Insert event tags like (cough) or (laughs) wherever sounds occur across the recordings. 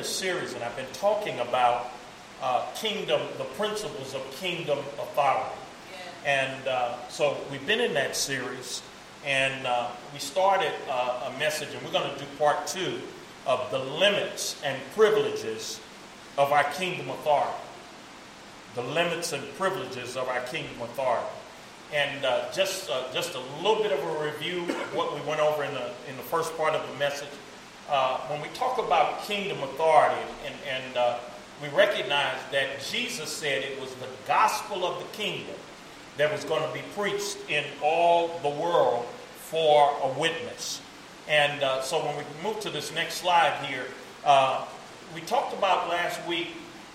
a series, and I've been talking about uh, kingdom, the principles of kingdom authority. And uh, so we've been in that series, and uh, we started uh, a message, and we're going to do part two of the limits and privileges of our kingdom authority. The limits and privileges of our kingdom authority. And uh, just uh, just a little bit of a review of what we went over in the in the first part of the message. Uh, when we talk about kingdom authority, and, and uh, we recognize that Jesus said it was the gospel of the kingdom that was going to be preached in all the world for a witness. And uh, so when we move to this next slide here, uh, we talked about last week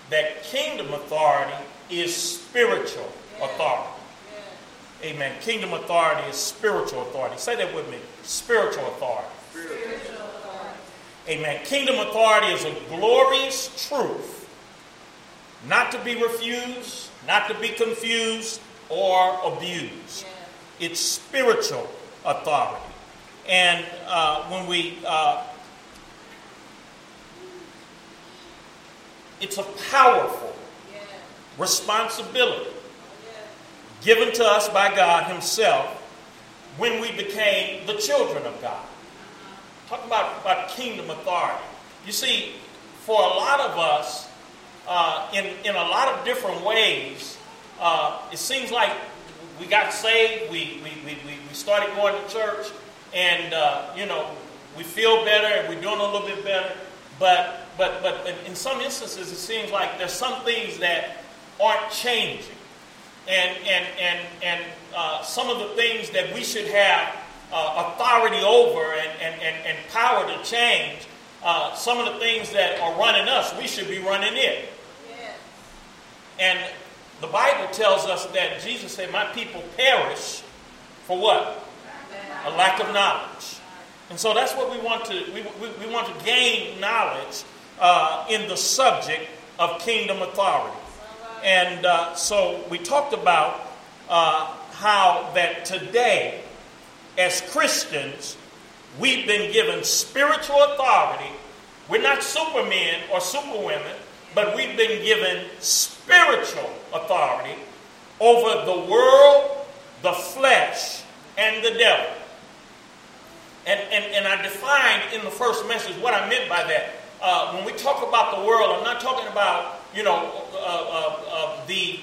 that kingdom authority is spiritual authority. Amen. Kingdom authority is spiritual authority. Say that with me. Spiritual authority. Spiritual. Amen. Kingdom authority is a glorious truth, not to be refused, not to be confused or abused. Yeah. It's spiritual authority. And uh, when we, uh, it's a powerful yeah. responsibility given to us by God Himself when we became the children of God. Talk about, about kingdom authority. You see, for a lot of us, uh, in, in a lot of different ways, uh, it seems like we got saved, we, we, we, we started going to church, and, uh, you know, we feel better and we're doing a little bit better. But, but, but in some instances, it seems like there's some things that aren't changing and, and, and, and uh, some of the things that we should have uh, authority over and, and, and, and power to change, uh, some of the things that are running us, we should be running it. And the Bible tells us that Jesus said, My people perish for what? A lack of knowledge. And so that's what we want to we, we, we want to gain knowledge uh, in the subject of kingdom authority. And uh, so we talked about uh, how that today, as Christians, we've been given spiritual authority. We're not supermen or superwomen, but we've been given spiritual authority over the world, the flesh, and the devil. And, and, and I defined in the first message what I meant by that. Uh, when we talk about the world, I'm not talking about you know, uh, uh, uh, the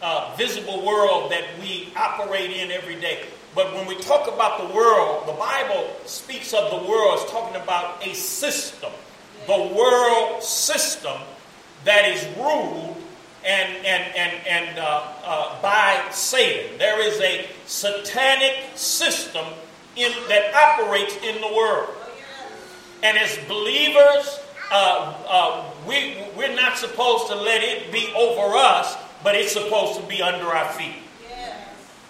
uh, visible world that we operate in every day. But when we talk about the world, the Bible speaks of the world as talking about a system, the world system that is ruled and, and, and, and uh, uh, by Satan. There is a satanic system in, that operates in the world. And as believers, uh, uh, we, we're not supposed to let it be over us, but it's supposed to be under our feet.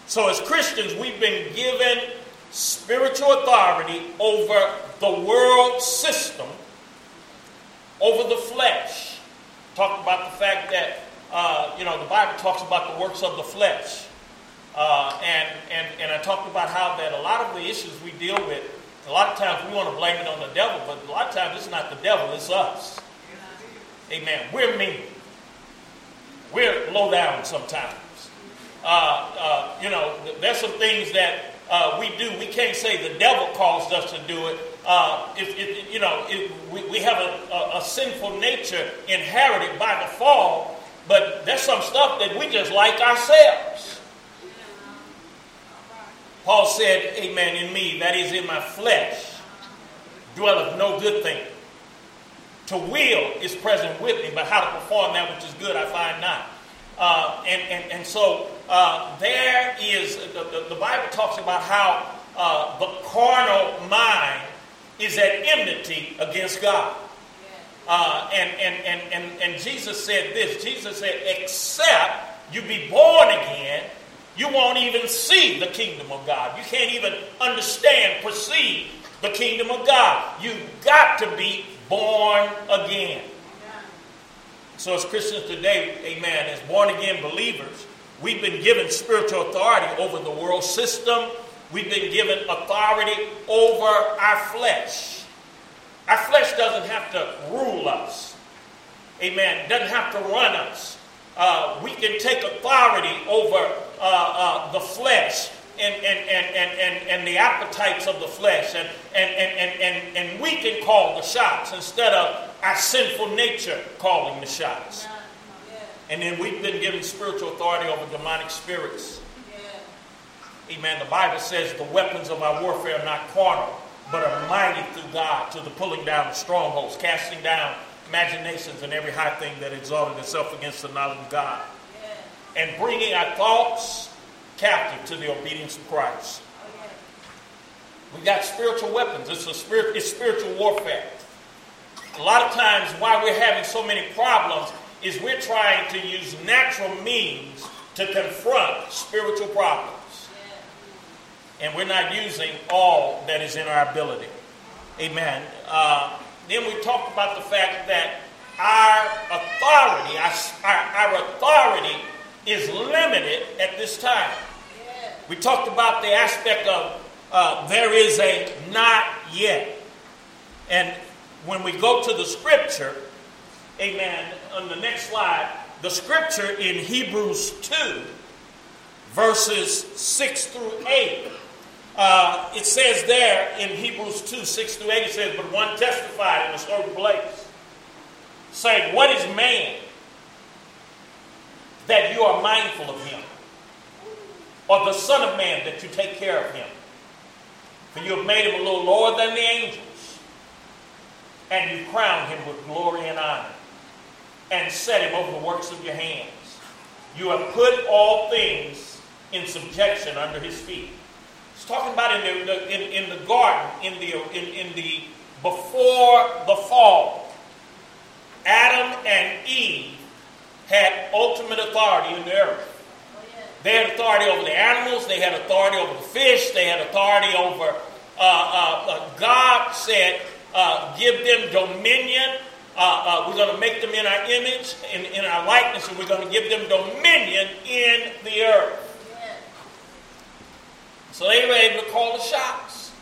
So, as Christians, we've been given spiritual authority over the world system, over the flesh. Talk about the fact that, uh, you know, the Bible talks about the works of the flesh. Uh, and, and, and I talked about how that a lot of the issues we deal with a lot of times we want to blame it on the devil, but a lot of times it's not the devil, it's us. Amen. We're mean. We're low down sometimes. Uh, uh, you know, there's some things that uh, we do. We can't say the devil caused us to do it. If, if, you know, if we, we have a, a, a sinful nature inherited by the fall, but there's some stuff that we just like ourselves. Paul said, Amen, in me, that is in my flesh, dwelleth no good thing. To will is present with me, but how to perform that which is good I find not. Uh, and, and, and so uh, there is, the, the, the, Bible talks about how uh, the carnal mind is at enmity against God. Uh, and, and, and, and, and Jesus said this Jesus said, except you be born again, you won't even see the kingdom of God. You can't even understand, perceive the kingdom of God. You've got to be born again. So, as Christians today, amen, as born again believers, we've been given spiritual authority over the world system. We've been given authority over our flesh. Our flesh doesn't have to rule us. Amen. Doesn't have to run us. Uh, we can take authority over uh, uh, the flesh and, and, and, and, and, and the appetites of the flesh, and, and, and, and, and, we can call the shots instead of our sinful nature calling the shots. And then we've been given spiritual authority over demonic spirits. Amen. The Bible says the weapons of our warfare are not carnal, but are mighty through God to the pulling down of strongholds, casting down imaginations and every high thing that exalted itself against the knowledge of God, and bringing our thoughts captive to the obedience of Christ. Oh, we got spiritual weapons. It's a spirit, it's spiritual warfare. A lot of times why we're having so many problems is we're trying to use natural means to confront spiritual problems. And we're not using all that is in our ability. Amen. Uh, then we talked about the fact that our authority, our, our, authority is limited at this time. We talked about the aspect of uh, there is a not yet. And when we go to the scripture, amen, on the next slide, the scripture in Hebrews 2, verses 6 through 8, uh, it says there in Hebrews 2, 6 through 8, it says, But one testified in a certain place, saying, What is man that you are mindful of him? Or the Son of Man that you take care of him? For you have made him a little lower than the angels, and you crown him with glory and honor, and set him over the works of your hands. You have put all things in subjection under his feet. He's talking about in the, in, in the garden, in the, in, in the before the fall. Adam and Eve had ultimate authority in the earth. They had authority over the animals, they had authority over the fish, they had authority over. Uh, uh, uh, God said, uh, give them dominion. Uh, uh, we're going to make them in our image, and in our likeness, and we're going to give them dominion in the earth. So they were able to call the shots.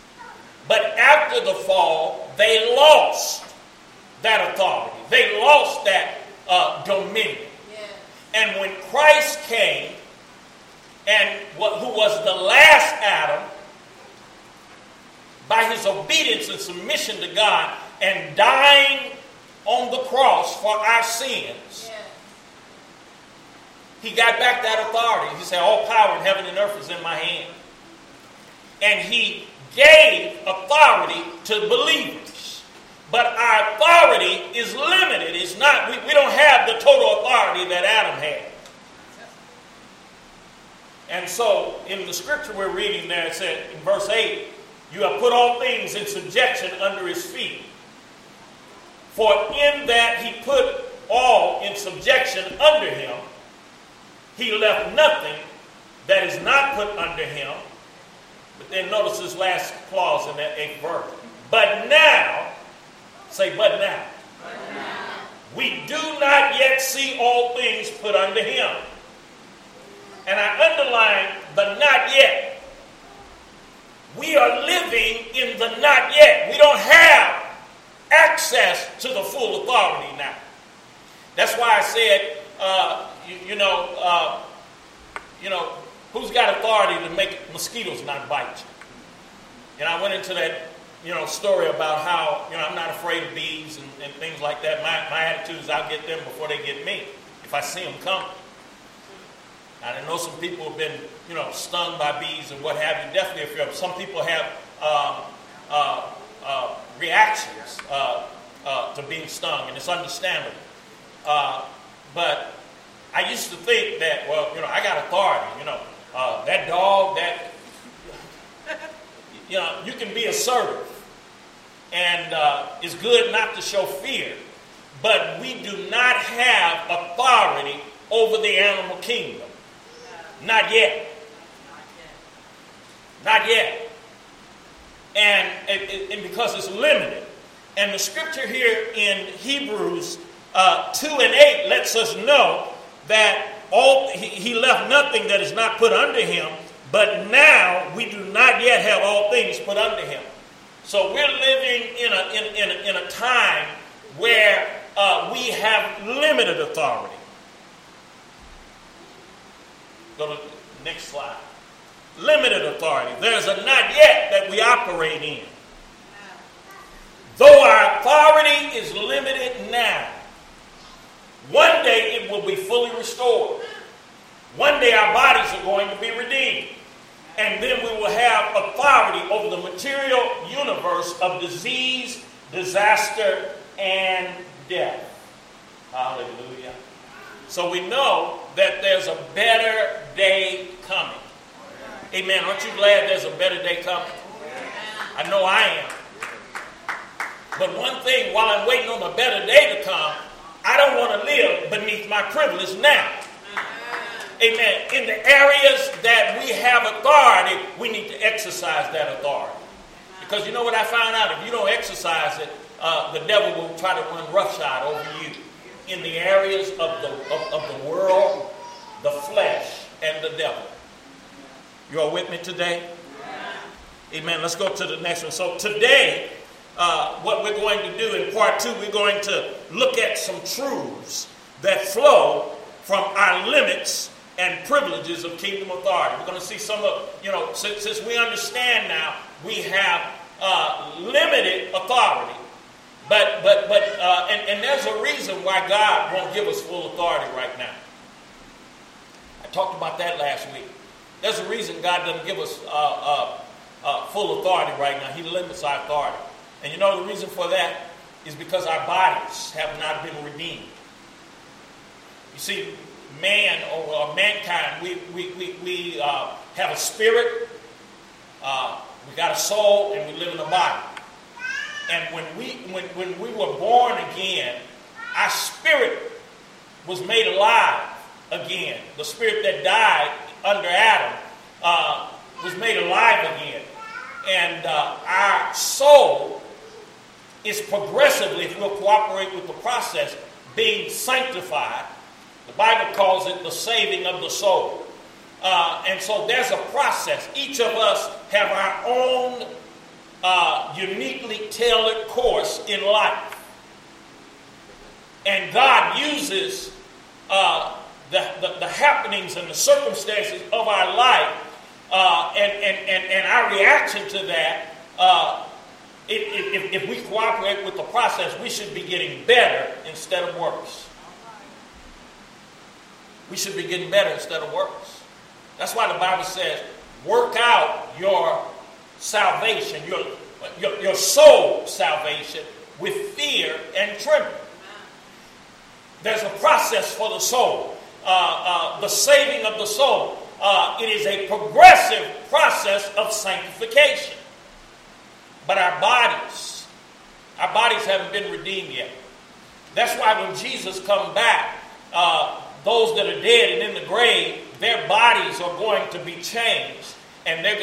But after the fall, they lost that authority. They lost that uh, dominion. Yeah. And when Christ came, and what, who was the last Adam, by his obedience and submission to God and dying on the cross for our sins, yeah. he got back that authority. He said, All power in heaven and earth is in my hand and he gave authority to believers. But our authority is limited. It's not, we, we don't have the total authority that Adam had. And so in the scripture we're reading there, it said in verse 8, you have put all things in subjection under his feet. For in that he put all in subjection under him, he left nothing that is not put under him but then notice this last clause in that eighth verse. But now, say, but now. But now. We do not yet see all things put under him. And I underline the not yet. We are living in the not yet. We don't have access to the full authority now. That's why I said, uh, you, you, know, uh, you know, Who's got authority to make mosquitoes not bite you? And I went into that, you know, story about how, you know, I'm not afraid of bees and, and things like that. My, my attitude is I'll get them before they get me if I see them coming. I know some people have been, you know, stung by bees and what have you. Definitely, if you're, some people have uh, uh, uh, reactions uh, uh, to being stung, and it's understandable. Uh, but I used to think that, well, you know, I got authority. You know, uh, that dog, that, you know, you can be assertive. And uh, it's good not to show fear. But we do not have authority over the animal kingdom. Not yet. Not yet. And, and, because it's limited. And the scripture here in Hebrews uh, 2 and 8 lets us know that all he, he left nothing that is not put under him, but now we do not yet have all things put under him. So we're living in a, in, in a, in a time where uh, we have limited authority. Go to the next slide. Limited authority. There's a not yet that we operate in. Though our authority is limited now, one day it will be fully restored. One day our bodies are going to be redeemed. And then we will have authority over the material universe of disease, disaster, and death. Hallelujah. So we know that there's a better day coming. Amen. Aren't you glad there's a better day coming? I know I am. But one thing, while I'm waiting on a better day to come, I don't want to live beneath my privilege now. Amen. In the areas that we have authority, we need to exercise that authority. Because you know what I found out? If you don't exercise it, uh, the devil will try to run roughshod over you in the areas of the, of, of the world, the flesh, and the devil. You all with me today? Amen. Let's go to the next one. So today, uh, what we're going to do in part two, we're going to look at some truths that flow from our limits and privileges of kingdom authority. We're going to see some of, you know, since, since we understand now we have uh, limited authority. But, but, but, uh, and, and there's a reason why God won't give us full authority right now. I talked about that last week. There's a reason God doesn't give us uh, uh, uh full authority right now. He limits our authority. And you know the reason for that is because our bodies have not been redeemed. You see, man or, mankind, we, we, we, we uh, have a spirit, uh, we got a soul, and we live in a body. And when we, when, when we were born again, our spirit was made alive again. The spirit that died under Adam uh, was made alive again. And uh, our soul is progressively, if we'll cooperate with the process, being sanctified. The Bible calls it the saving of the soul. Uh, and so there's a process. Each of us have our own uh, uniquely tailored course in life. And God uses uh, the, the, the, happenings and the circumstances of our life uh, and, and, and, and our reaction to that uh, if, if, if we cooperate with the process, we should be getting better instead of worse. We should be getting better instead of worse. That's why the Bible says, work out your salvation, your, your, your soul salvation with fear and trembling. There's a process for the soul, uh, uh, the saving of the soul. Uh, it is a progressive process of sanctification. But our bodies, our bodies haven't been redeemed yet. That's why when Jesus come back, uh, those that are dead and in the grave, their bodies are going to be changed. And they're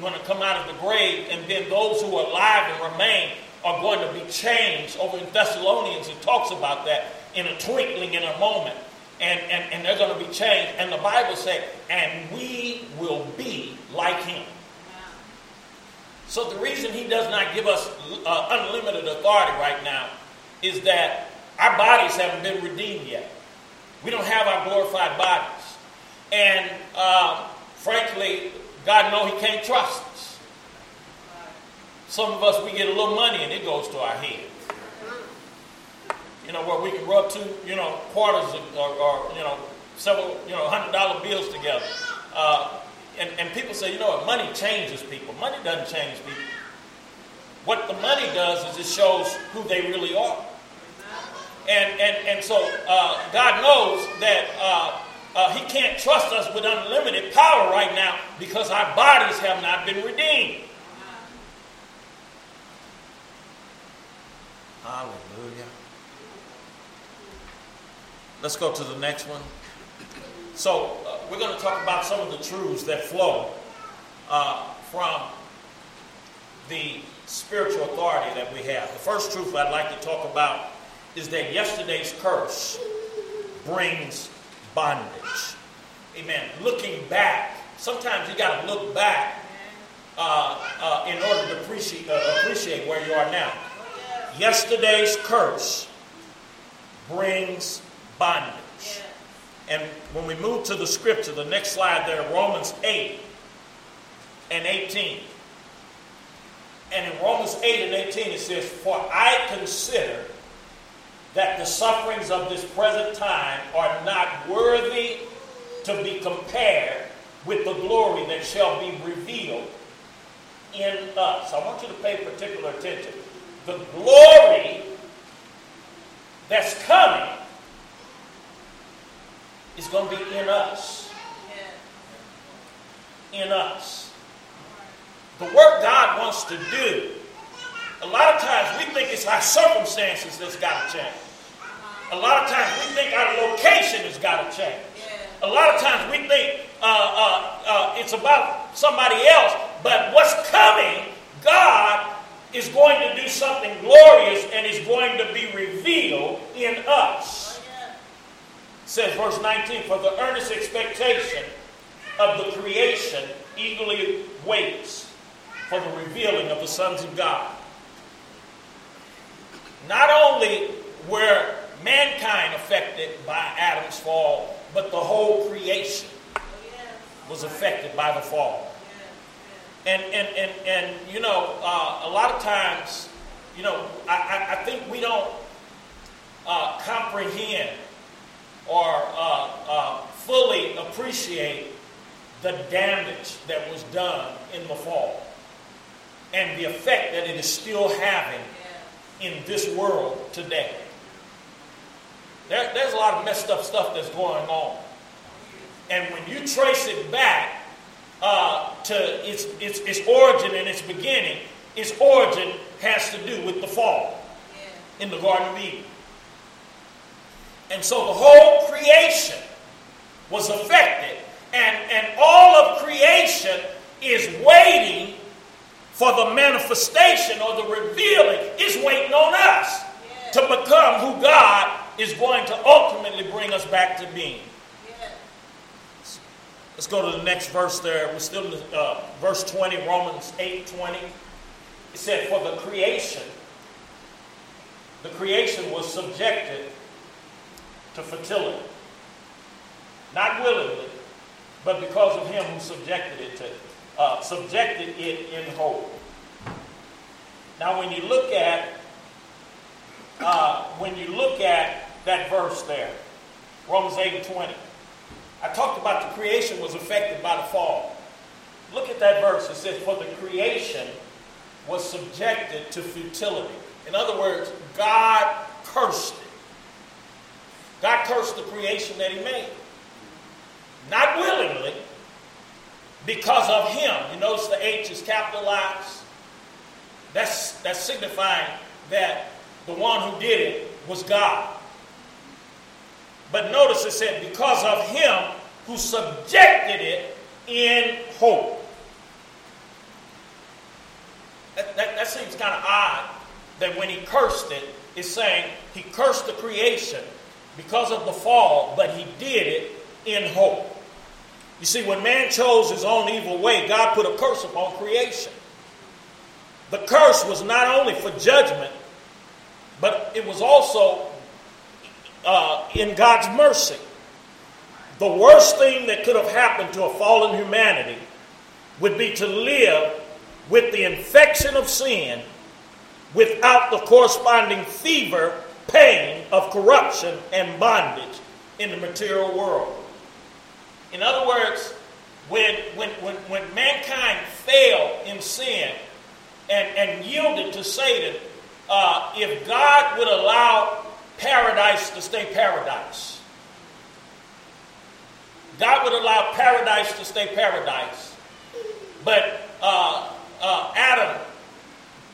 going to come out of the grave. And then those who are alive and remain are going to be changed. Over in Thessalonians, it talks about that in a twinkling, in a moment. And, and, and they're going to be changed. And the Bible said, and we will be like him. So the reason he does not give us uh, unlimited authority right now is that our bodies haven't been redeemed yet. We don't have our glorified bodies. And uh, frankly, God knows he can't trust us. Some of us, we get a little money and it goes to our head. You know, where we can rub two, you know, quarters or, or you know, several, you know, hundred dollar bills together. Uh, and, and people say, you know what, money changes people. Money doesn't change people. What the money does is it shows who they really are. And, and, and so uh, God knows that uh, uh, He can't trust us with unlimited power right now because our bodies have not been redeemed. Hallelujah. Let's go to the next one. So, uh, we're going to talk about some of the truths that flow uh, from the spiritual authority that we have. The first truth I'd like to talk about is that yesterday's curse brings bondage. Amen. Looking back, sometimes you got to look back uh, uh, in order to appreciate, uh, appreciate where you are now. Yesterday's curse brings bondage. And when we move to the scripture, the next slide there, Romans 8 and 18. And in Romans 8 and 18, it says, For I consider that the sufferings of this present time are not worthy to be compared with the glory that shall be revealed in us. I want you to pay particular attention. The glory that's coming is going to be in us. In us. The work God wants to do, a lot of times we think it's our circumstances that's got to change. A lot of times we think our location has got to change. A lot of times we think uh, uh, uh, it's about somebody else, but what's coming, God is going to do something glorious and is going to be revealed in us. Says verse 19, for the earnest expectation of the creation eagerly waits for the revealing of the sons of God. Not only were mankind affected by Adam's fall, but the whole creation was affected by the fall. And, and, and, and you know, uh, a lot of times, you know, I, I think we don't uh, comprehend or uh, uh, fully appreciate the damage that was done in the fall and the effect that it is still having in this world today. There, there's a lot of messed up stuff that's going on. And when you trace it back uh, to its, its, its origin and its beginning, its origin has to do with the fall in the Garden of Eden. And so the whole creation was affected, and, and all of creation is waiting for the manifestation or the revealing, is waiting on us to become who God is going to ultimately bring us back to being. Let's go to the next verse there. We're still in uh, verse 20, Romans 8 20. It said, For the creation, the creation was subjected to fertility. Not willingly, but because of him who subjected it to, uh, subjected it in whole. Now, when you look at uh, when you look at that verse there, Romans 8 and 20, I talked about the creation was affected by the fall. Look at that verse. It says, For the creation was subjected to futility. In other words, God cursed it. God cursed the creation that He made. Not willingly, because of Him. You notice the H is capitalized. That's, that's signifying that the one who did it was God. But notice it said, because of him who subjected it in hope. That, that, that seems kind of odd that when he cursed it, it's saying he cursed the creation because of the fall, but he did it in hope. You see, when man chose his own evil way, God put a curse upon creation. The curse was not only for judgment, but it was also uh, in God's mercy. The worst thing that could have happened to a fallen humanity would be to live with the infection of sin without the corresponding fever, pain of corruption and bondage in the material world. In other words, when, when, when, when mankind fell in sin and, and yielded to Satan, uh, if God would allow paradise to stay paradise. God would allow paradise to stay paradise. But uh, uh, Adam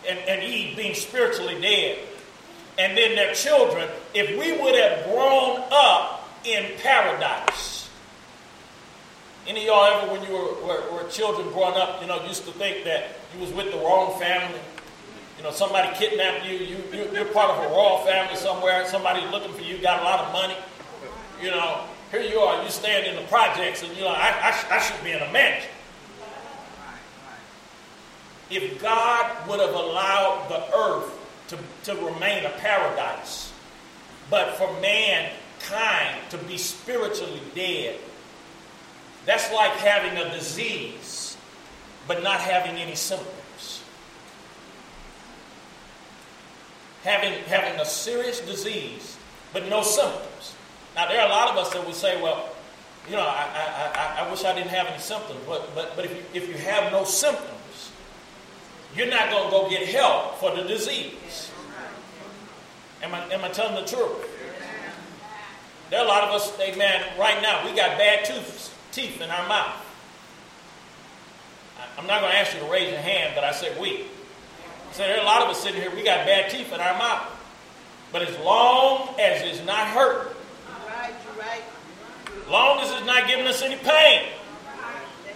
and, and Eve being spiritually dead, and then their children, if we would have grown up in paradise. Any of y'all ever, when you were, were, were children growing up, you know, used to think that you was with the wrong family? You know, somebody kidnapped you, you, you are part of a royal family somewhere, somebody looking for you, got a lot of money. You know, here you are, you stand in the projects, and you know, I, I, I should be in a mansion. if God would have allowed the earth to, to remain a paradise, but for mankind to be spiritually dead, that's like having a disease, but not having any symptoms. Having, having a serious disease, but no symptoms. Now, there are a lot of us that would say, well, you know, I, I, I, I wish I didn't have any symptoms, but, but, but if, if you have no symptoms, you're not going to go get help for the disease. Am I, am I telling the truth? There are a lot of us, amen, right now, we got bad tooth, teeth in our mouth. I'm not going to ask you to raise your hand, but I said we. So there are a lot of us sitting here, we got bad teeth in our mouth. But as long as it's not hurt, long as it's not giving us any pain,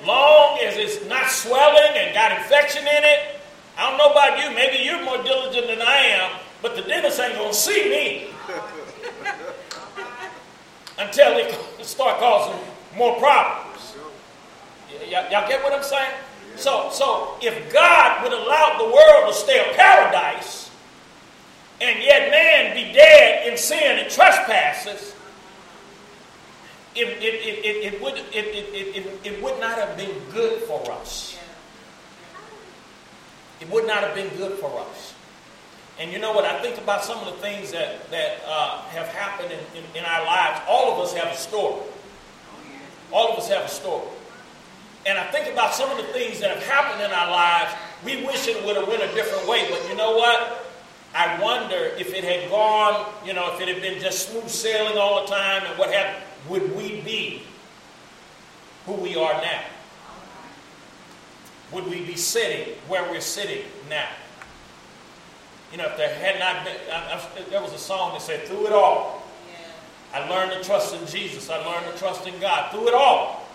long as it's not swelling and got infection in it, I don't know about you, maybe you're more diligent than I am, but the dentist ain't going to see me (laughs) until they (laughs) start causing more problems. Y- y- y'all get what I'm saying? So, so if God would allow the world to stay a paradise, and yet man be dead in sin and trespasses, it, it, it, it, it would, it, it, it, it would not have been good for us. It would not have been good for us. And you know what? I think about some of the things that, that uh, have happened in, in, in, our lives. All of us have a story. All of us have a story. And I think about some of the things that have happened in our lives. We wish it would have went a different way. But you know what? I wonder if it had gone, you know, if it had been just smooth sailing all the time and what happened, would we be who we are now? Would we be sitting where we're sitting now? You know, if there had not been, I, I, there was a song that said, through it all, yeah. I learned to trust in Jesus. I learned to trust in God. Through it all.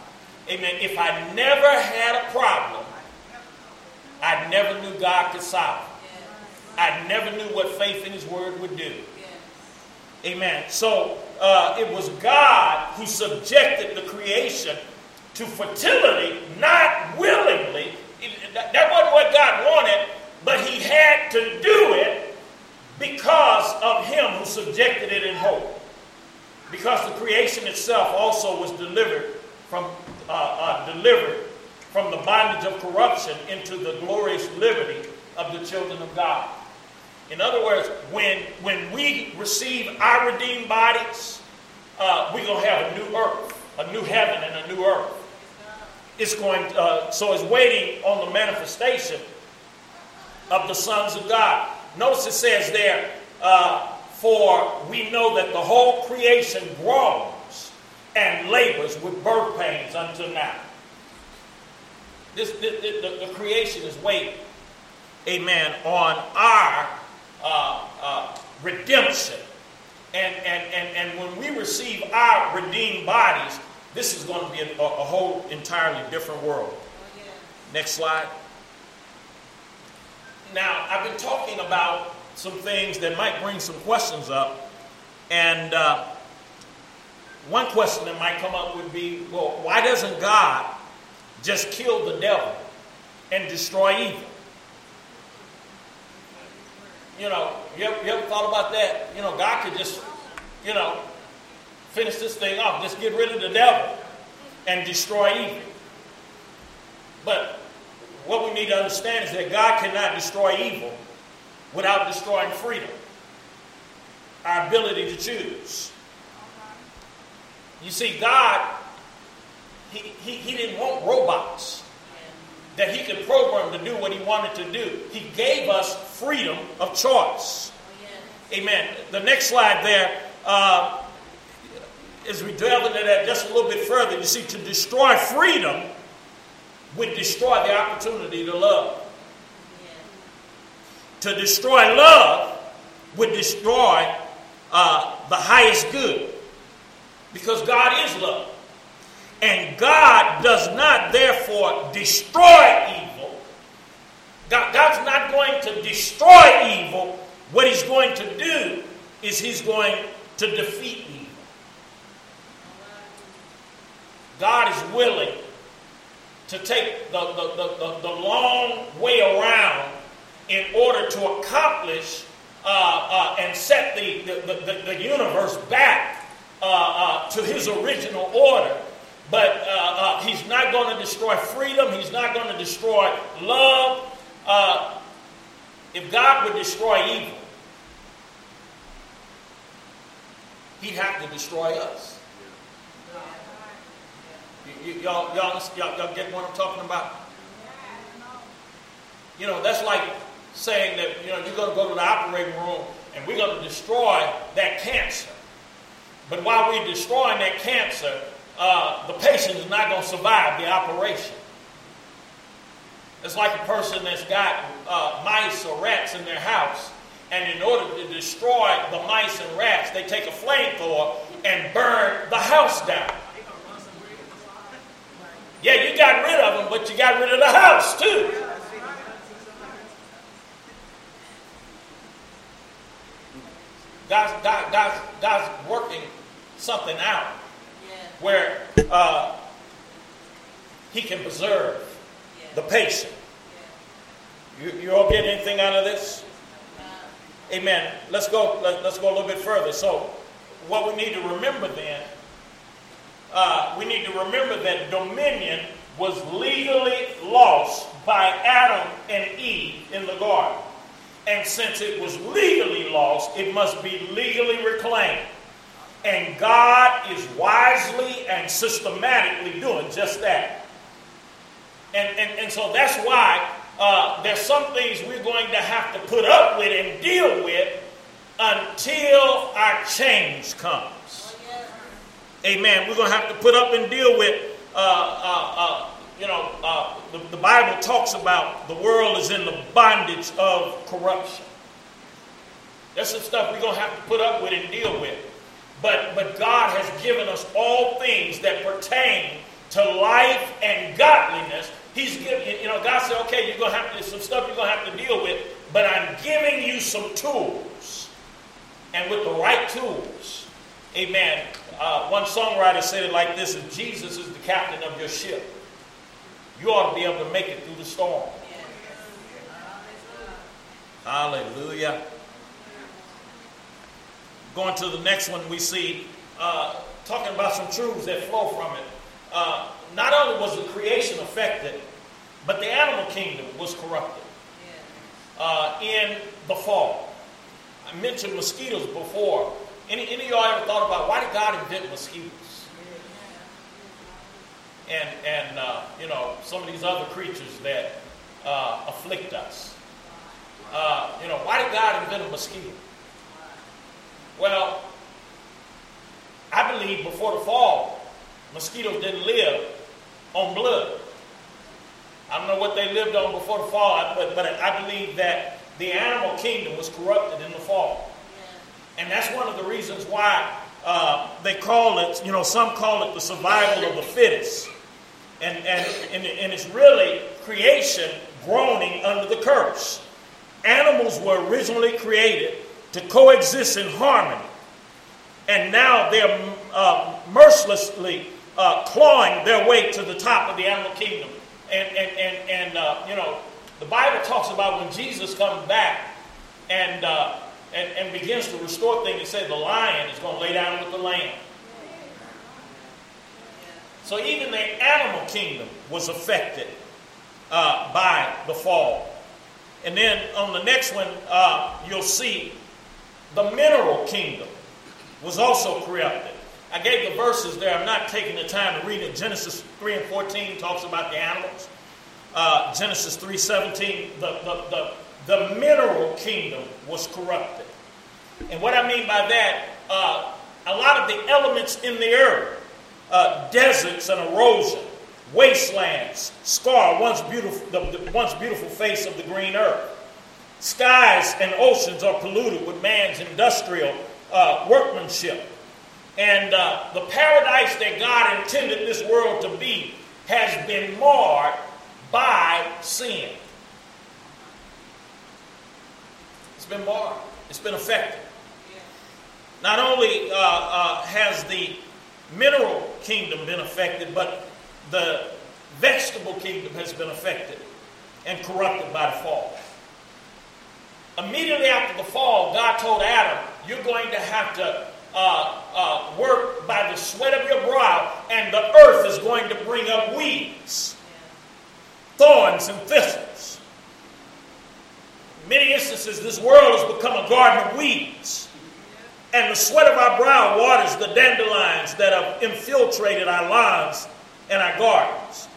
Amen. If I never had a problem, I never knew God could solve it. I never knew what faith in His Word would do. Amen. So uh, it was God who subjected the creation to fertility, not willingly. That wasn't what God wanted, but He had to do it because of Him who subjected it in hope. Because the creation itself also was delivered from uh, uh, delivered from the bondage of corruption into the glorious liberty of the children of God. In other words, when, when we receive our redeemed bodies, uh, we're going to have a new earth, a new heaven, and a new earth. It's going, uh, so it's waiting on the manifestation of the sons of God. Notice it says there, uh, for we know that the whole creation groans and labors with birth pains until now. This, the, the, the creation is waiting, amen, on our uh, uh, redemption. And, and, and, and when we receive our redeemed bodies, this is going to be a, a whole entirely different world. Next slide. Now, I've been talking about some things that might bring some questions up. And uh, one question that might come up would be well, why doesn't God just kill the devil and destroy evil? you know, you ever, you ever thought about that? You know, God could just, you know, finish this thing off, just get rid of the devil and destroy evil. But what we need to understand is that God cannot destroy evil without destroying freedom, our ability to choose. You see, God, He, he, he didn't want robots that he could program to do what he wanted to do. He gave us freedom of choice. Amen. The next slide there, uh, as we delve into that just a little bit further, you see, to destroy freedom would destroy the opportunity to love. To destroy love would destroy uh, the highest good. Because God is love. And God does not, therefore, destroy evil. God, God's not going to destroy evil. What He's going to do is He's going to defeat evil. God is willing to take the, the, the, the, the long way around in order to accomplish uh, uh, and set the, the, the, the universe back uh, uh to his original order. But uh, uh, he's not going to destroy freedom, he's not going to destroy love. if God would destroy evil, he'd have to destroy us. You, y'all, y'all, y'all, y'all get what I'm talking about? You know, that's like saying that, you know, you're going to go to the operating room and we're going to destroy that cancer. But while we're destroying that cancer, uh, the patient is not going to survive the operation. It's like a person that's got uh, mice or rats in their house, and in order to destroy the mice and rats, they take a flamethrower and burn the house down. Yeah, you got rid of them, but you got rid of the house too. God's, God, God's, God's working something out yeah. where uh, He can preserve the patient. You, you all get anything out of this? Amen. Let's go. Let, us go a little bit further. So, what we need to remember then uh, we need to remember that dominion was legally lost by Adam and Eve in the garden. And since it was legally lost, it must be legally reclaimed. And God is wisely and systematically doing just that. And, and, and so that's why uh, there's some things we're going to have to put up with and deal with until our change comes. Amen. We're going to have to put up and deal with, uh, uh, uh, you know, uh, the, the Bible talks about the world is in the bondage of corruption. That's some stuff we're going to have to put up with and deal with. But, but God has given us all things that pertain to life and godliness. He's giving, you know, God said, okay, you're going to have to, some stuff you're going to have to deal with, but I'm giving you some tools. And with the right tools, amen, uh, one songwriter said it like this if Jesus is the captain of your ship, you ought to be able to make it through the storm. Hallelujah. Going to the next one, we see uh, talking about some truths that flow from it. Uh, not only was the creation affected, but the animal kingdom was corrupted uh, in the fall. I mentioned mosquitoes before. Any, any of y'all ever thought about why did God invent mosquitoes? And, and uh, you know, some of these other creatures that uh, afflict us. Uh, you know, why did God invent a mosquito? Well, I believe before the fall, mosquitoes didn't live on blood. I don't know what they lived on before the fall, but, but I believe that the animal kingdom was corrupted in the fall. And that's one of the reasons why uh, they call it, you know, some call it the survival of the fittest. And, and, and, and it's really creation groaning under the curse. Animals were originally created to coexist in harmony. And now they're uh, mercilessly uh, clawing their way to the top of the animal kingdom. And, and, and, and uh, you know, the Bible talks about when Jesus comes back and uh, and, and begins to restore things, and say the lion is going to lay down with the lamb. So even the animal kingdom was affected uh, by the fall. And then on the next one, uh, you'll see the mineral kingdom was also corrupted. I gave the verses there. I'm not taking the time to read it. Genesis 3 and 14 talks about the animals. Uh, Genesis 3.17, the, the, the, the mineral kingdom was corrupted. And what I mean by that, uh, a lot of the elements in the earth, uh, deserts and erosion, wastelands, scar once beautiful, the, the once beautiful face of the green earth. Skies and oceans are polluted with man's industrial uh, workmanship. And uh, the paradise that God intended this world to be has been marred by sin. It's been it's been affected. Not only uh, uh, has the mineral kingdom been affected, but the vegetable kingdom has been affected and corrupted by the fall. Immediately after the fall, God told Adam, You're going to have to uh, uh, work by the sweat of your brow, and the earth is going to bring up weeds, thorns, and thistles. Many instances, this world has become a garden of weeds. And the sweat of our brow waters the dandelions that have infiltrated our lawns and our gardens.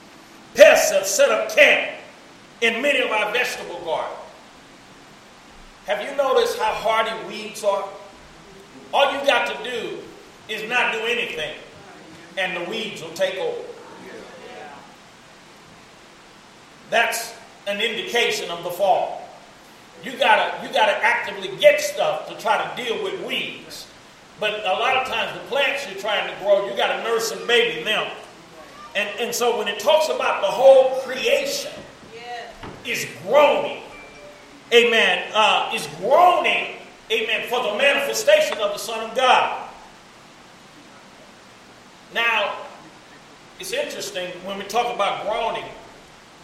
Pests have set up camp in many of our vegetable gardens. Have you noticed how hardy weeds are? All you got to do is not do anything, and the weeds will take over. That's an indication of the fall. You gotta you gotta actively get stuff to try to deal with weeds. But a lot of times the plants you're trying to grow, you gotta nurse and baby them. And, and so when it talks about the whole creation is groaning, amen, uh, is groaning, amen, for the manifestation of the Son of God. Now, it's interesting when we talk about groaning,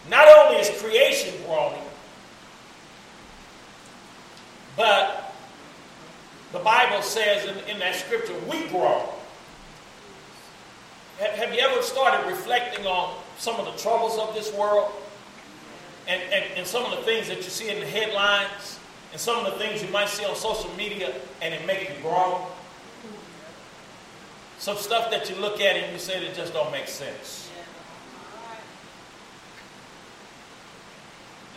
not only is creation groaning, but the Bible says in, in that scripture, we grow. Have, have you ever started reflecting on some of the troubles of this world? And, and, and some of the things that you see in the headlines? And some of the things you might see on social media and it makes you grow. Some stuff that you look at and you say that just don't make sense.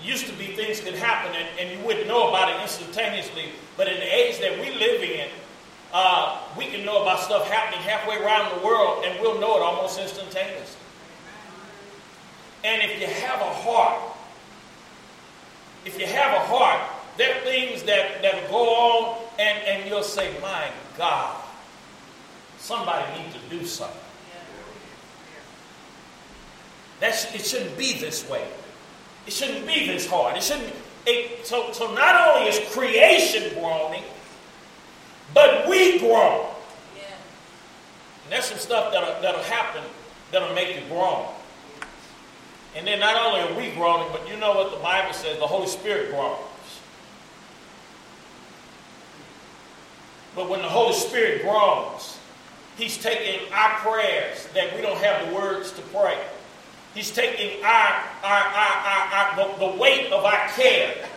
Used to be things could happen and, and, you wouldn't know about it instantaneously. But in the age that we live in, uh, we can know about stuff happening halfway around the world and we'll know it almost instantaneously. And if you have a heart, if you have a heart, there are things that, that go on and, and you'll say, My God, somebody needs to do something. That's, it shouldn't be this way. It shouldn't be this hard. It shouldn't. It, so, so not only is creation groaning, but we groan. Yeah. And there's some stuff that'll, that'll happen that'll make you groan. And then not only are we groaning, but you know what the Bible says the Holy Spirit groans. But when the Holy Spirit groans, He's taking our prayers that we don't have the words to pray. He's taking our, our, our, our, the, weight of our care.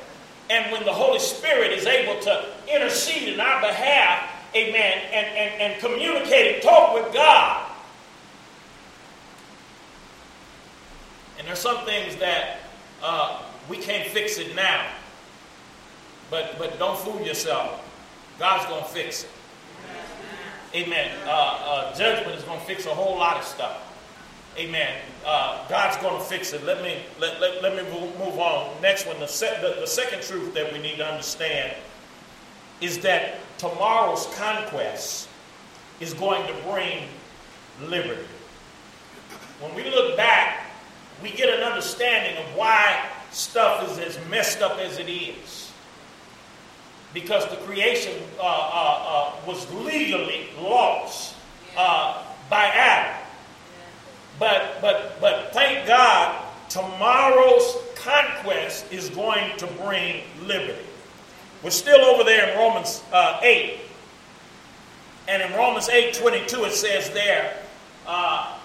And when the Holy Spirit is able to intercede in our behalf, amen, and, and, and communicate and talk with God. And there's some things that uh, we can't fix it now. But, but don't fool yourself. God's going to fix it. Amen. Uh, uh, judgment is going to fix a whole lot of stuff. Amen. Uh, God's going to fix it. Let me let, let, let me move on. Next one, the, se- the, the second truth that we need to understand is that tomorrow's conquest is going to bring liberty. When we look back, we get an understanding of why stuff is as messed up as it is. Because the creation uh, uh, uh was legally lost uh, by Adam. But but but thank God, tomorrow's conquest is going to bring liberty. We're still over there in Romans uh, 8. And in Romans 8 22, it says there, uh,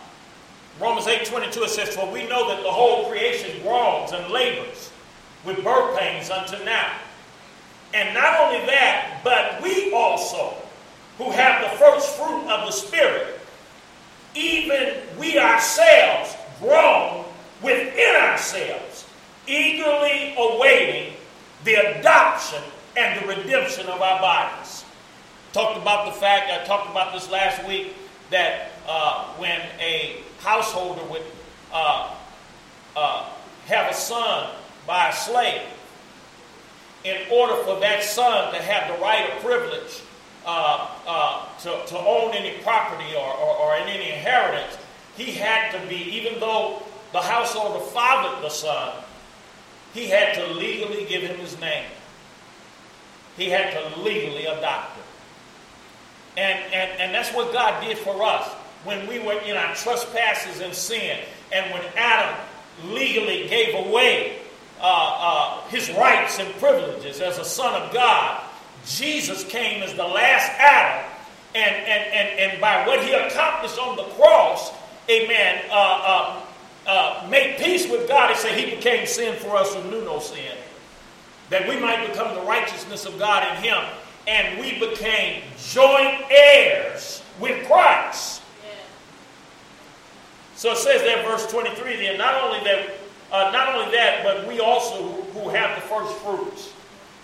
Romans 8 22, it says, For we know that the whole creation groans and labors with birth pains unto now. And not only that, but we also, who have the first fruit of the Spirit, even we ourselves groan within ourselves, eagerly awaiting the adoption and the redemption of our bodies. Talked about the fact, I talked about this last week, that uh, when a householder would uh, uh, have a son by a slave, in order for that son to have the right of privilege uh, uh, to, to own any property or, or, or any inheritance, he had to be, even though the household of fathered the son, he had to legally give him his name. He had to legally adopt him. And, and, and that's what God did for us. when we were in our trespasses and sin, and when Adam legally gave away uh, uh, his rights and privileges as a son of God, Jesus came as the last Adam, and, and, and, and by what he accomplished on the cross, amen, uh, uh, uh made peace with God and said he became sin for us who knew no sin. That we might become the righteousness of God in him. And we became joint heirs with Christ. So it says there, verse 23, then not only that, uh, not only that, but we also who have the first fruits.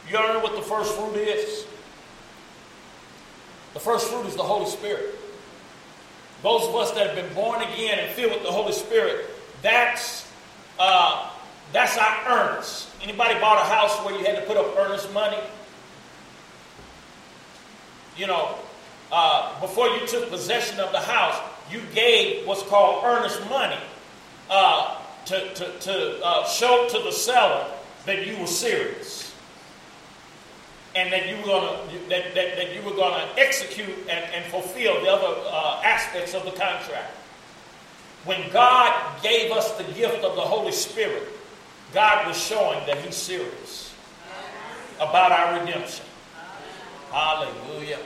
You know what the first fruit is? The first fruit is the Holy Spirit. Those of us that have been born again and filled with the Holy Spirit, that's uh, that's our earnest. Anybody bought a house where you had to put up earnest money? You know, uh, before you took possession of the house, you gave what's called earnest money uh, to, to, to uh, show to the seller that you were serious and that you were going to that, that, that you were to execute and, and fulfill the other uh, aspects of the contract. When God gave us the gift of the Holy Spirit, God was showing that He's serious about our redemption. Hallelujah.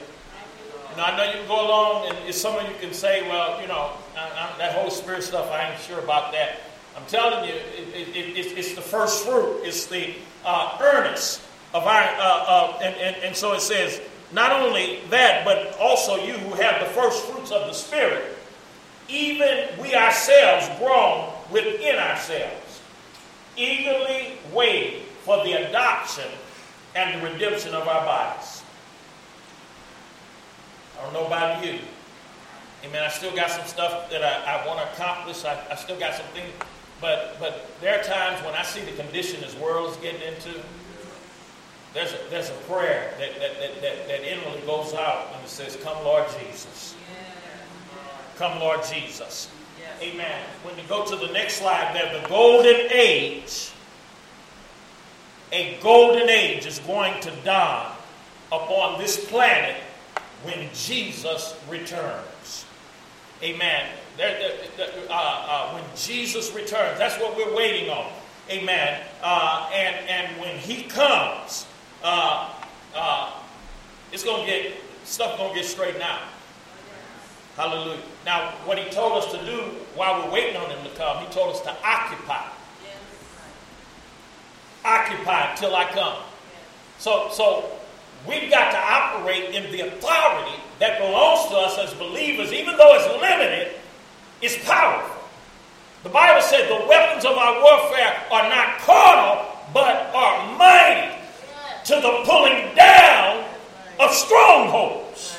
You know, I know you can go along and some of you can say, well, you know, I, I, that Holy Spirit stuff, I ain't sure about that. I'm telling you, it, it, it, it's the first fruit. It's the uh, earnest of our, uh, uh, and, and, and so it says, not only that, but also you who have the first fruits of the Spirit, even we ourselves groan within ourselves, eagerly wait for the adoption and the redemption of our bodies. I don't know about you. Amen. I still got some stuff that I, I want to accomplish. I, I still got some things. But, but there are times when I see the condition this world is getting into, there's a, there's a prayer that, that, that, that, that inwardly goes out and it says, Come, Lord Jesus. Come, Lord Jesus. Amen. When you go to the next slide there, the golden age, a golden age is going to dawn upon this planet when Jesus returns. Amen. There, there, uh, uh, when Jesus returns, that's what we're waiting on. Amen. Uh, and and when He comes, uh, uh, it's gonna get stuff gonna get straightened out. Hallelujah. Now, what He told us to do while we're waiting on Him to come, He told us to occupy. Occupy till I come. So, so we've got to operate in the authority that belongs to us as believers, even though it's limited, it's powerful. The Bible said the weapons of our warfare are not carnal, but are mighty to the pulling down of strongholds.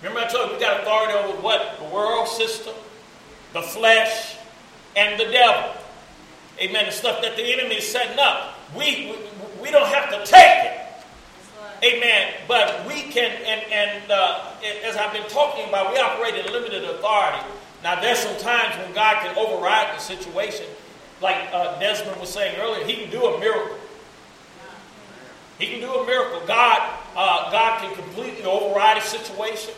Remember, I told you we got authority over what? The world system, the flesh, and the devil. Amen. The stuff that the enemy is setting up. We, we, we don't have to take it. Amen. But we can, and, and uh, as I've been talking about, we operate in limited authority. Now, there's some times when God can override the situation. Like uh, Desmond was saying earlier, He can do a miracle. He can do a miracle. God, uh, God can completely override a situation.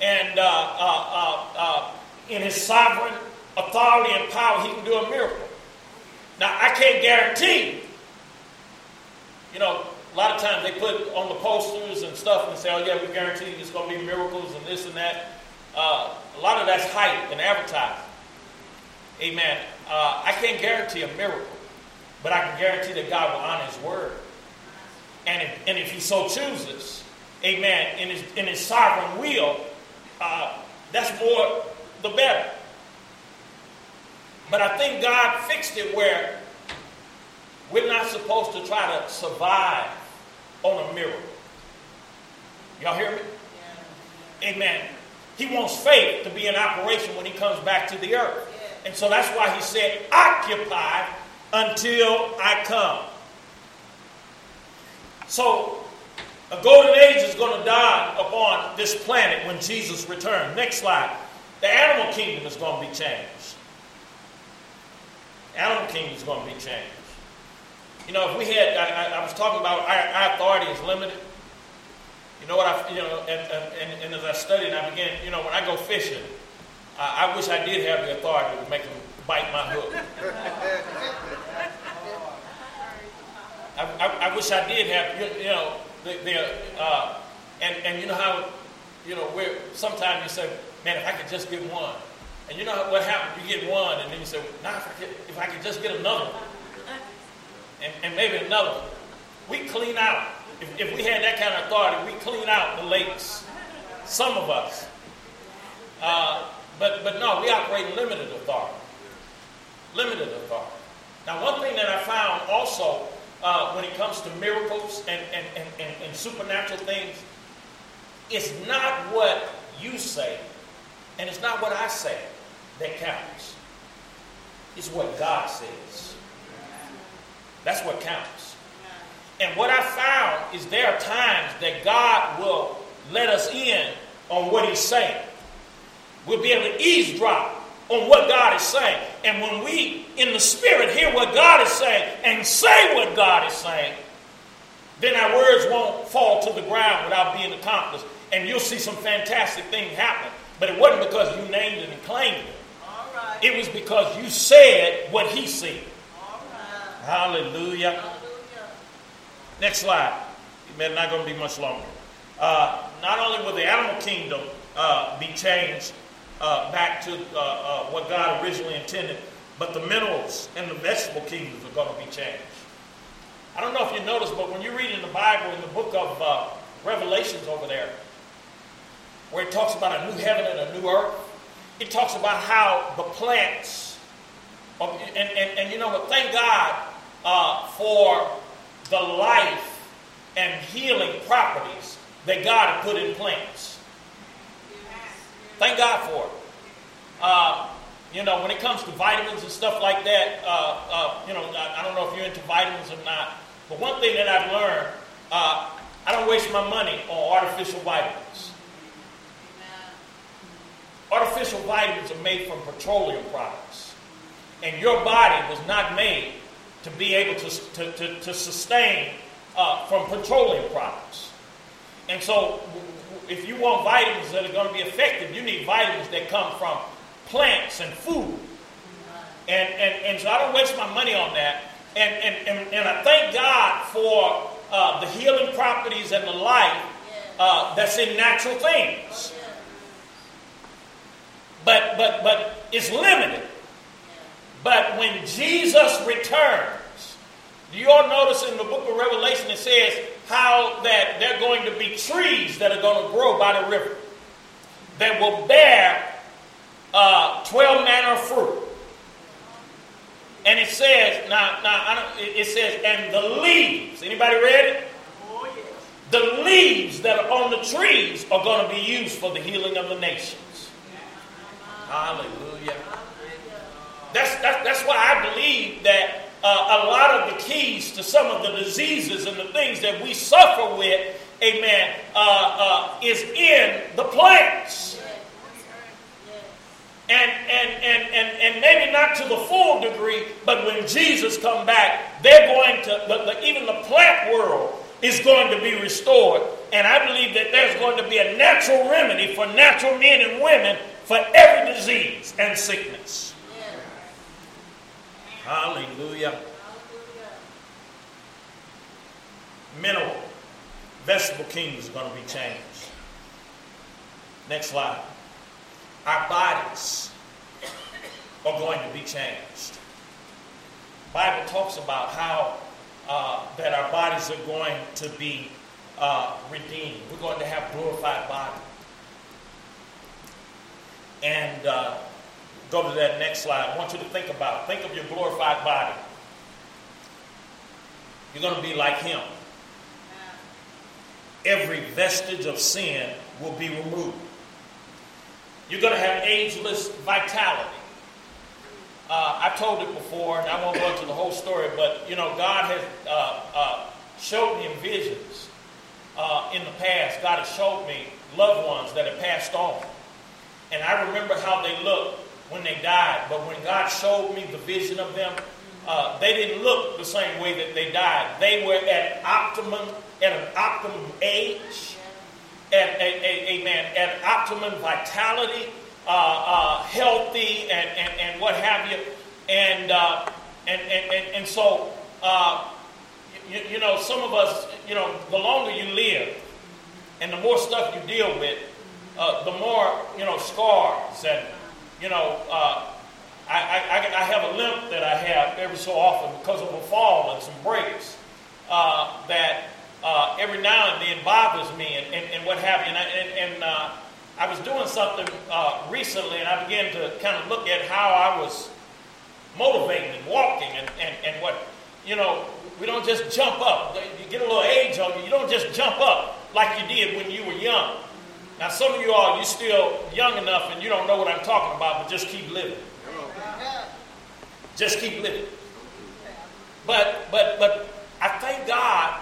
And uh, uh, uh, in His sovereign authority and power, He can do a miracle. Now, I can't guarantee, you know, a lot of times they put on the posters and stuff and say, oh, yeah, we guarantee it's going to be miracles and this and that. Uh, a lot of that's hype and advertising. Amen. Uh, I can't guarantee a miracle, but I can guarantee that God will honor His word. And if, and if He so chooses, amen, in His, in his sovereign will, uh, that's more the better. But I think God fixed it where we're not supposed to try to survive on a miracle. Y'all hear me? Yeah. Amen. He wants faith to be in operation when he comes back to the earth. Yeah. And so that's why he said, occupy until I come. So a golden age is going to die upon this planet when Jesus returns. Next slide. The animal kingdom is going to be changed. Animal kingdom is going to be changed. You know, if we had, I, I was talking about our, our authority is limited. You know what I, you know, and, and, and as I studied, I began, you know, when I go fishing, I, I wish I did have the authority to make them bite my hook. (laughs) I, I, I, wish I did have, you, you know, the, the uh, and, and you know how, you know, where sometimes you say, man, if I could just get one. And you know what happens? You get one, and then you say, nah, if I could, if I could just get another. And, and maybe another. We clean out. If, if we had that kind of authority, we clean out the lakes. Some of us. Uh, but, but no, we operate limited authority. Limited authority. Now, one thing that I found also uh, when it comes to miracles and, and, and, and, and supernatural things, it's not what you say and it's not what I say that counts. It's what God says. That's what counts. And what I found is there are times that God will let us in on what He's saying. We'll be able to eavesdrop on what God is saying. And when we, in the Spirit, hear what God is saying and say what God is saying, then our words won't fall to the ground without being accomplished. And you'll see some fantastic things happen. But it wasn't because you named it and claimed it. It was because you said what he said. Hallelujah. Hallelujah. Next slide. It's not going to be much longer. Uh, not only will the animal kingdom uh, be changed uh, back to uh, uh, what God originally intended, but the minerals and the vegetable kingdoms are going to be changed. I don't know if you noticed, but when you read in the Bible, in the book of uh, Revelations over there, where it talks about a new heaven and a new earth. It talks about how the plants, and, and, and you know what, thank God uh, for the life and healing properties that God had put in plants. Thank God for it. Uh, you know, when it comes to vitamins and stuff like that, uh, uh, you know, I, I, don't know if you're into vitamins or not, but one thing that I've learned, uh, I don't waste my money on artificial vitamins. Artificial vitamins are made from petroleum products. And your body was not made to be able to, to, to, to sustain uh, from petroleum products. And so, if you want vitamins that are going to be effective, you need vitamins that come from plants and food. And, and, and so I don't waste my money on that. And, and, and, and I thank God for uh, the healing properties and the life uh, that's in natural things but but but it's limited. But when Jesus returns, do you all notice in the book of Revelation it says how that there are going to be trees that are going to grow by the river that will bear uh, 12 manner of fruit. And it says, now, now it says, and the leaves, anybody read it? Oh, yes. The leaves that are on the trees are going to be used for the healing of the nations. Hallelujah. That's, that's, that's why I believe that uh, a lot of the keys to some of the diseases and the things that we suffer with, amen, uh, uh, is in the plants. And, and, and, and, and maybe not to the full degree, but when Jesus come back, they're going to, the, the, even the plant world is going to be restored. And I believe that there's going to be a natural remedy for natural men and women for every disease and sickness. Hallelujah. Mineral, vegetable kingdom is going to be changed. Next slide. Our bodies are going to be changed. Bible talks about how uh, that our bodies are going to be uh, redeemed. We're going to have glorified bodies. And uh, go to that next slide. I want you to think about it. Think of your glorified body. You're going to be like Him. Every vestige of sin will be removed. You're going to have ageless vitality. Uh, I told it before, and I won't go into the whole story, but you know, God has uh, uh, showed me in visions uh, in the past. God has showed me loved ones that have passed on. And I remember how they looked when they died. But when God showed me the vision of them, uh, they didn't look the same way that they died. They were at optimum, at an optimum age. at, amen, at optimum vitality, uh, uh, healthy, and, and, and what have you. And, uh, and, and, and, and, so, uh, you, you know, some of us, you know, the longer you live and the more stuff you deal with, uh, the more, you know, scars and, you know, uh, I, I, I, have a limp that I have every so often because of a fall and some breaks uh, that uh, every now and then bothers me and, and, and what have you. And, I, and, and uh, I was doing something uh, recently and I began to kind of look at how I was motivating and walking and, and, and what, you know, we don't just jump up. You get a little age on you, you don't just jump up like you did when you were young. Now, some of you all, you're still young enough and you don't know what I'm talking about, but just keep living. Just keep living. But, but, but I thank God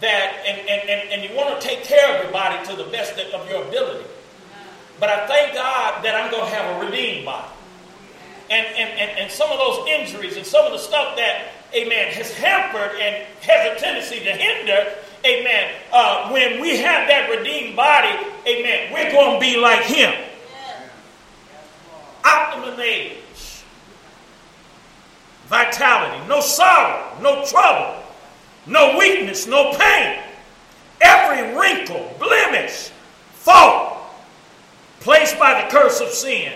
that, and, and, and, and you want to take care of everybody to the best of your ability. But I thank God that I'm going to have a redeemed body. And, and, and, and some of those injuries and some of the stuff that, amen, has hampered and has a tendency to hinder, amen, uh, when we have that redeemed body, amen, we're going to be like Him. Optimum age, vitality, no sorrow, no trouble, no weakness, no pain. Every wrinkle, blemish, fault placed by the curse of sin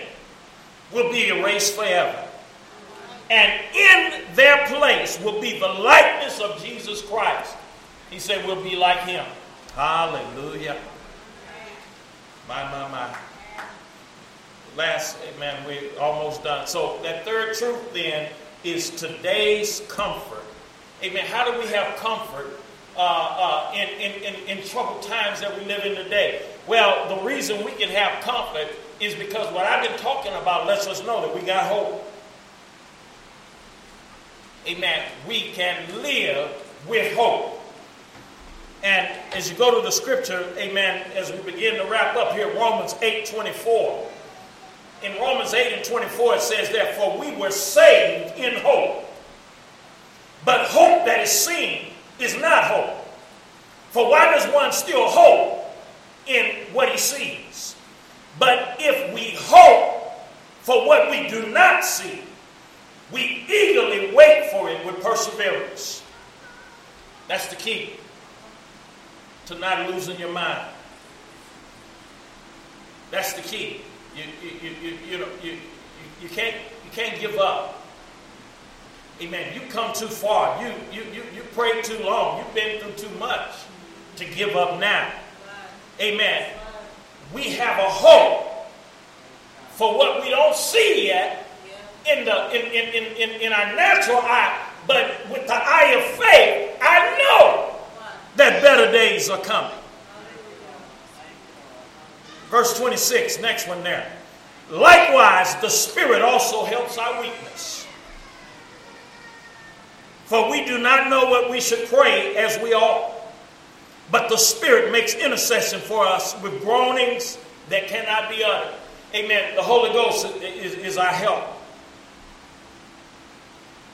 will be erased forever. And in their place will be the likeness of Jesus Christ. He said, We'll be like him. Hallelujah. My, my, my. Last, man, we're almost done. So, that third truth then is today's comfort. Amen. How do we have comfort uh, uh, in, in, in, in troubled times that we live in today? Well, the reason we can have comfort is because what I've been talking about lets us know that we got hope. Amen. We can live with hope. And as you go to the scripture, amen, as we begin to wrap up here, Romans 8 24. In Romans 8 and 24, it says, Therefore, we were saved in hope. But hope that is seen is not hope. For why does one still hope in what he sees? But if we hope for what we do not see, we eagerly wait for it with perseverance. That's the key to not losing your mind. That's the key. You, you, you, you, know, you, you, can't, you can't give up. Amen. You come too far. You, you, you, you prayed too long. You've been through too much to give up now. Amen. We have a hope for what we don't see yet in, the, in, in, in, in, our natural eye, but with the eye of faith, I know that better days are coming. Verse 26, next one there. Likewise, the Spirit also helps our weakness. For we do not know what we should pray as we ought, but the Spirit makes intercession for us with groanings that cannot be uttered. Amen. The Holy Ghost is, is our help.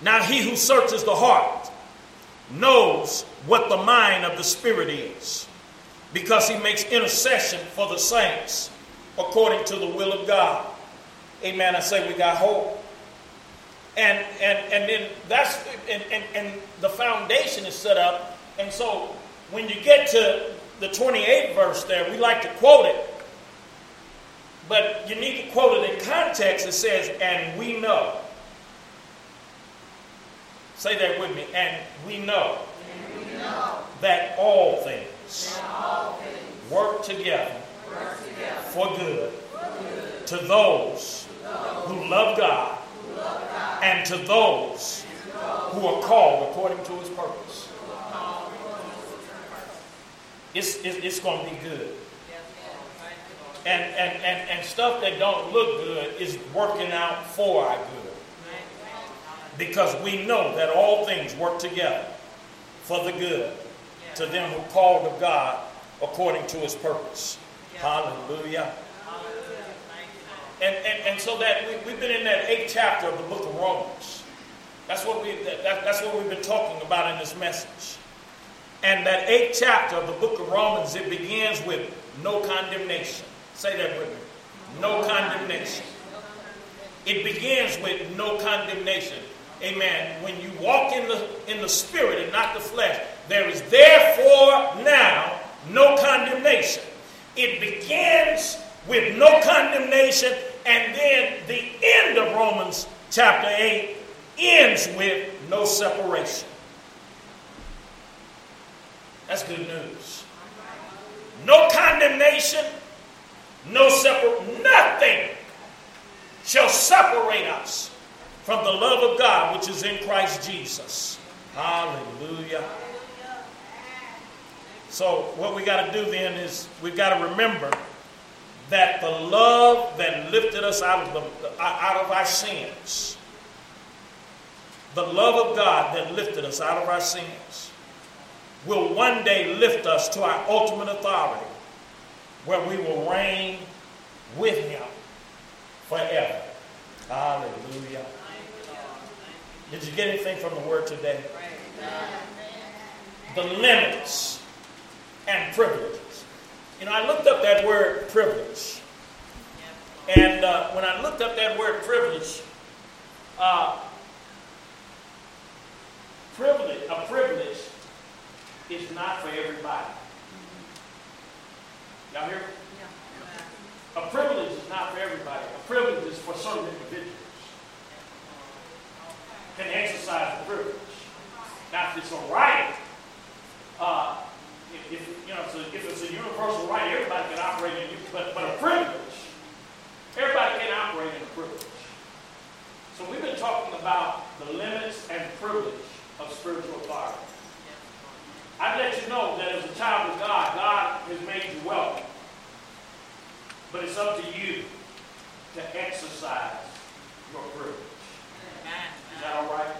Now, he who searches the heart knows what the mind of the Spirit is because he makes intercession for the saints according to the will of God. Amen. I say we got hope. And and and then that's and, and, and the foundation is set up. And so when you get to the 28th verse there, we like to quote it. But you need to quote it in context. It says, and we know. Say that with me. And we know, and we know that all things, that all things work, together work together for good, for good to those, to those who love God who love God and to those to those who are called according to his purpose. who are called according to his purpose. It's, it's, it's going to be good. Yes, Lord. Thank you, Lord. And, and, and, and stuff that don't look good is working out for our good. Thank you, Lord. Because we know that all things work together for the good to them who called of God according to his purpose. Hallelujah. Hallelujah. Thank you, Lord. And, and, and so that we, we've been in that eighth chapter of the book of Romans. That's what, we, that, that's what we've been talking about in this message. And that eighth chapter of the book of Romans, it begins with no condemnation. Say that with me. No condemnation. It begins with no condemnation. Amen. When you walk in the in the spirit and not the flesh, there is therefore now no condemnation. It begins with no condemnation, and then the end of Romans chapter 8 ends with no separation. That's good news. No condemnation, no separation, nothing shall separate us from the love of God which is in Christ Jesus. Hallelujah. So, what we got to do then is we've got to remember that the love that lifted us out of, the, out of our sins, the love of God that lifted us out of our sins, will one day lift us to our ultimate authority, where we will reign with Him forever. Hallelujah. Did you get anything from the word today? The limits and privileges. You know, I looked up that word privilege. And uh, when I looked up that word privilege, uh, privilege, a privilege is not for everybody. Y'all hear? A privilege is not for everybody. A privilege is for certain individuals. Can exercise the privilege. Now, if it's a right, uh, if, if, you know, if it's, a, universal right, everybody can operate in it. But, but a privilege, everybody can operate in a privilege. So we've been talking about the limits and privilege of spiritual authority. I'd let you know that as a child of God, God has made you welcome. But it's up to you to exercise your privilege. That all right?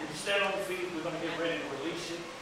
You stand on your feet? We're going to get ready to release you.